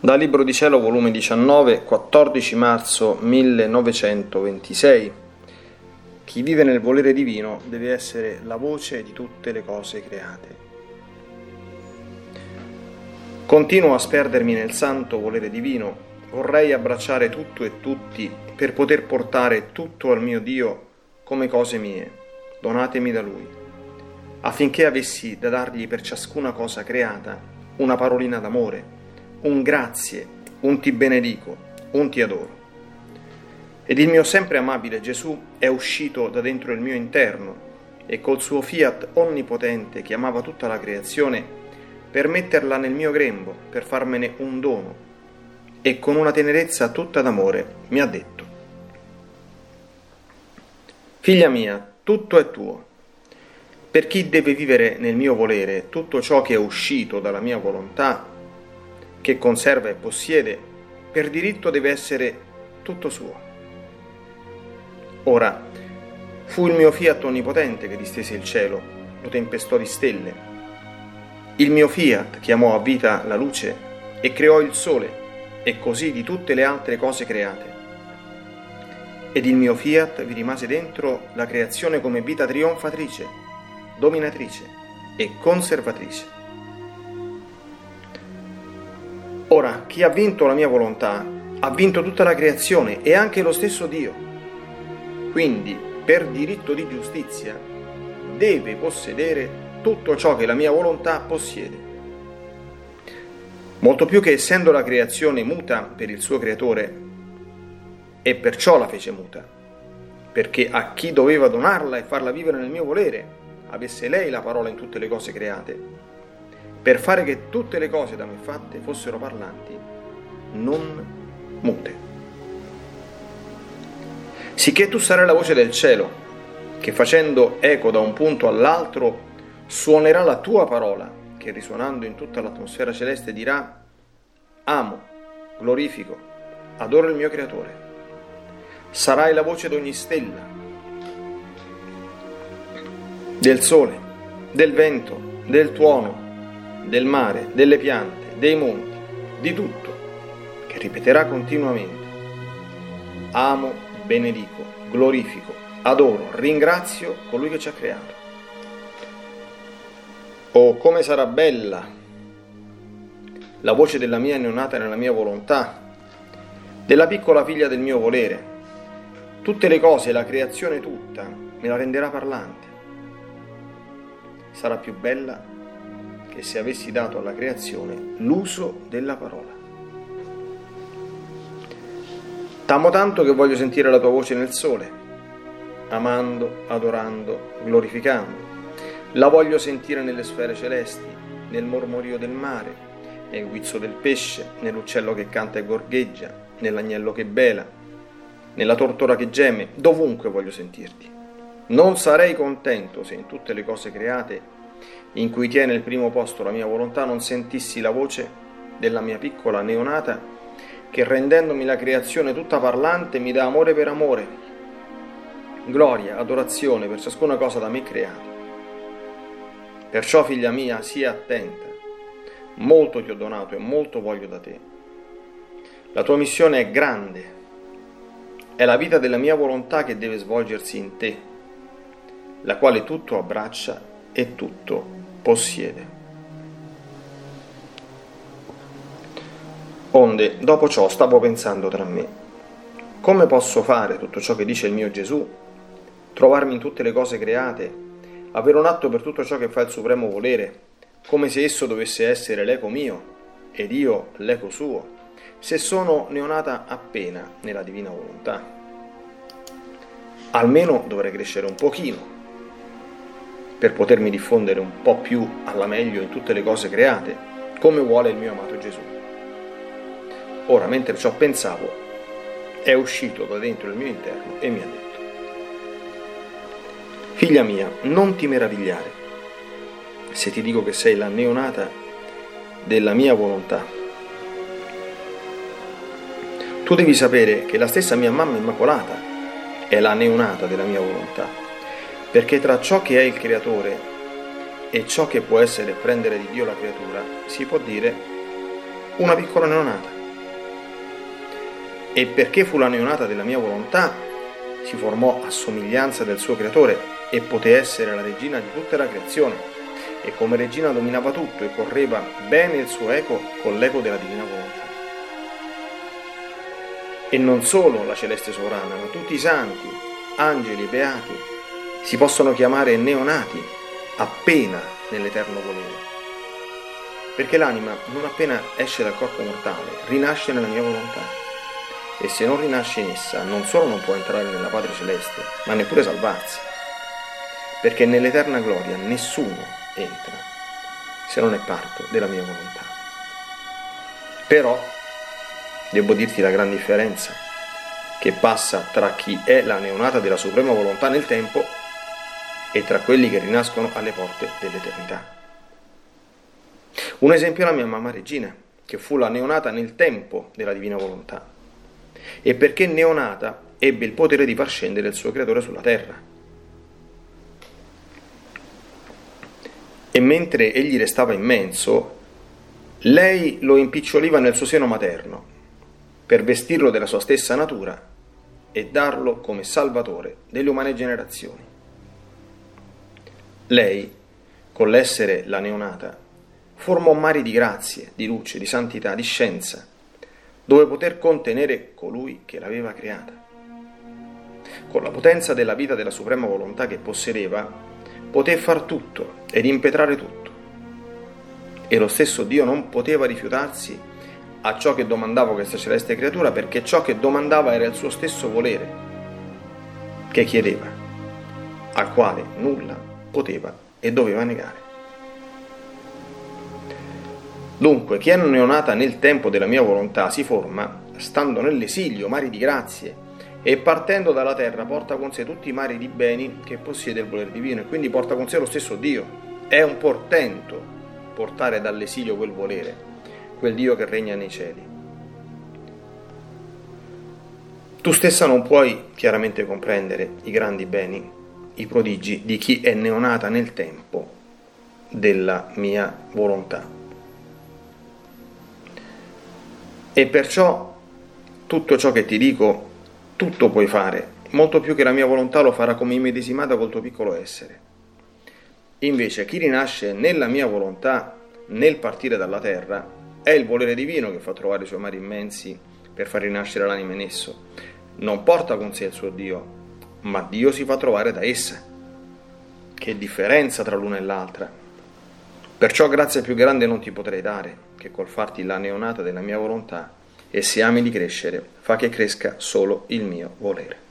Dal Libro di Cielo, volume 19, 14 marzo 1926. Chi vive nel volere divino deve essere la voce di tutte le cose create. Continuo a sperdermi nel santo volere divino, vorrei abbracciare tutto e tutti per poter portare tutto al mio Dio come cose mie, donatemi da Lui, affinché avessi da dargli per ciascuna cosa creata una parolina d'amore un grazie, un ti benedico, un ti adoro. Ed il mio sempre amabile Gesù è uscito da dentro il mio interno e col suo fiat onnipotente che amava tutta la creazione per metterla nel mio grembo, per farmene un dono, e con una tenerezza tutta d'amore mi ha detto, Figlia mia, tutto è tuo. Per chi deve vivere nel mio volere tutto ciò che è uscito dalla mia volontà, che conserva e possiede, per diritto deve essere tutto suo. Ora, fu il mio fiat onnipotente che distese il cielo, lo tempestò di stelle. Il mio fiat chiamò a vita la luce e creò il sole, e così di tutte le altre cose create. Ed il mio fiat vi rimase dentro la creazione come vita trionfatrice, dominatrice e conservatrice. Ora, chi ha vinto la mia volontà ha vinto tutta la creazione e anche lo stesso Dio. Quindi, per diritto di giustizia, deve possedere tutto ciò che la mia volontà possiede. Molto più che essendo la creazione muta per il suo creatore, e perciò la fece muta, perché a chi doveva donarla e farla vivere nel mio volere, avesse lei la parola in tutte le cose create, per fare che tutte le cose da me fatte fossero parlanti, non mute. Sicché tu sarai la voce del cielo, che facendo eco da un punto all'altro suonerà la tua parola, che risuonando in tutta l'atmosfera celeste dirà, amo, glorifico, adoro il mio creatore. Sarai la voce di ogni stella, del sole, del vento, del tuono, del mare, delle piante, dei monti, di tutto, che ripeterà continuamente. Amo, benedico, glorifico, adoro, ringrazio colui che ci ha creato. Oh, come sarà bella la voce della mia neonata nella mia volontà, della piccola figlia del mio volere. Tutte le cose, la creazione tutta, me la renderà parlante. Sarà più bella che se avessi dato alla creazione l'uso della parola. T'amo tanto che voglio sentire la tua voce nel sole, amando, adorando, glorificando. La voglio sentire nelle sfere celesti, nel mormorio del mare, nel guizzo del pesce, nell'uccello che canta e gorgheggia, nell'agnello che bela, nella tortora che geme, dovunque voglio sentirti. Non sarei contento se in tutte le cose create in cui tiene il primo posto la mia volontà, non sentissi la voce della mia piccola neonata che rendendomi la creazione tutta parlante mi dà amore per amore, gloria, adorazione per ciascuna cosa da me creata. Perciò, figlia mia, sii attenta, molto ti ho donato e molto voglio da te. La tua missione è grande, è la vita della mia volontà che deve svolgersi in te, la quale tutto abbraccia e tutto possiede. Onde, dopo ciò, stavo pensando tra me, come posso fare tutto ciò che dice il mio Gesù, trovarmi in tutte le cose create, avere un atto per tutto ciò che fa il supremo volere, come se esso dovesse essere l'eco mio ed io l'eco suo, se sono neonata appena nella divina volontà. Almeno dovrei crescere un pochino per potermi diffondere un po' più alla meglio in tutte le cose create, come vuole il mio amato Gesù. Ora, mentre ciò pensavo, è uscito da dentro il mio interno e mi ha detto, Figlia mia, non ti meravigliare se ti dico che sei la neonata della mia volontà. Tu devi sapere che la stessa mia mamma immacolata è la neonata della mia volontà perché tra ciò che è il creatore e ciò che può essere prendere di Dio la creatura si può dire una piccola neonata. E perché fu la neonata della mia volontà, si formò a somiglianza del suo creatore e poté essere la regina di tutta la creazione. E come regina dominava tutto e correva bene il suo eco con l'eco della divina volontà. E non solo la celeste sovrana, ma tutti i santi, angeli e beati si possono chiamare neonati appena nell'eterno volere. Perché l'anima, non appena esce dal corpo mortale, rinasce nella mia volontà. E se non rinasce in essa, non solo non può entrare nella Patria Celeste, ma neppure salvarsi. Perché nell'eterna gloria nessuno entra, se non è parto della mia volontà. Però, devo dirti la gran differenza che passa tra chi è la neonata della suprema volontà nel tempo e tra quelli che rinascono alle porte dell'eternità. Un esempio è la mia mamma Regina, che fu la neonata nel tempo della divina volontà, e perché neonata ebbe il potere di far scendere il suo creatore sulla terra. E mentre egli restava immenso, lei lo impiccioliva nel suo seno materno, per vestirlo della sua stessa natura e darlo come salvatore delle umane generazioni. Lei, con l'essere la neonata, formò mari di grazie, di luce, di santità, di scienza, dove poter contenere colui che l'aveva creata. Con la potenza della vita della suprema volontà che possedeva, poté far tutto ed impetrare tutto. E lo stesso Dio non poteva rifiutarsi a ciò che domandava questa celeste creatura perché ciò che domandava era il suo stesso volere, che chiedeva, al quale nulla poteva e doveva negare. Dunque, chi è neonata nel tempo della mia volontà si forma, stando nell'esilio, mari di grazie, e partendo dalla terra porta con sé tutti i mari di beni che possiede il volere divino, e quindi porta con sé lo stesso Dio. È un portento portare dall'esilio quel volere, quel Dio che regna nei cieli. Tu stessa non puoi chiaramente comprendere i grandi beni i prodigi di chi è neonata nel tempo della mia volontà. E perciò tutto ciò che ti dico, tutto puoi fare, molto più che la mia volontà lo farà come immedesimata col tuo piccolo essere. Invece chi rinasce nella mia volontà, nel partire dalla terra, è il volere divino che fa trovare i suoi mari immensi per far rinascere l'anima in esso. Non porta con sé il suo Dio, ma Dio si fa trovare da essa. Che differenza tra l'una e l'altra. Perciò grazia più grande non ti potrei dare che col farti la neonata della mia volontà e se ami di crescere, fa che cresca solo il mio volere.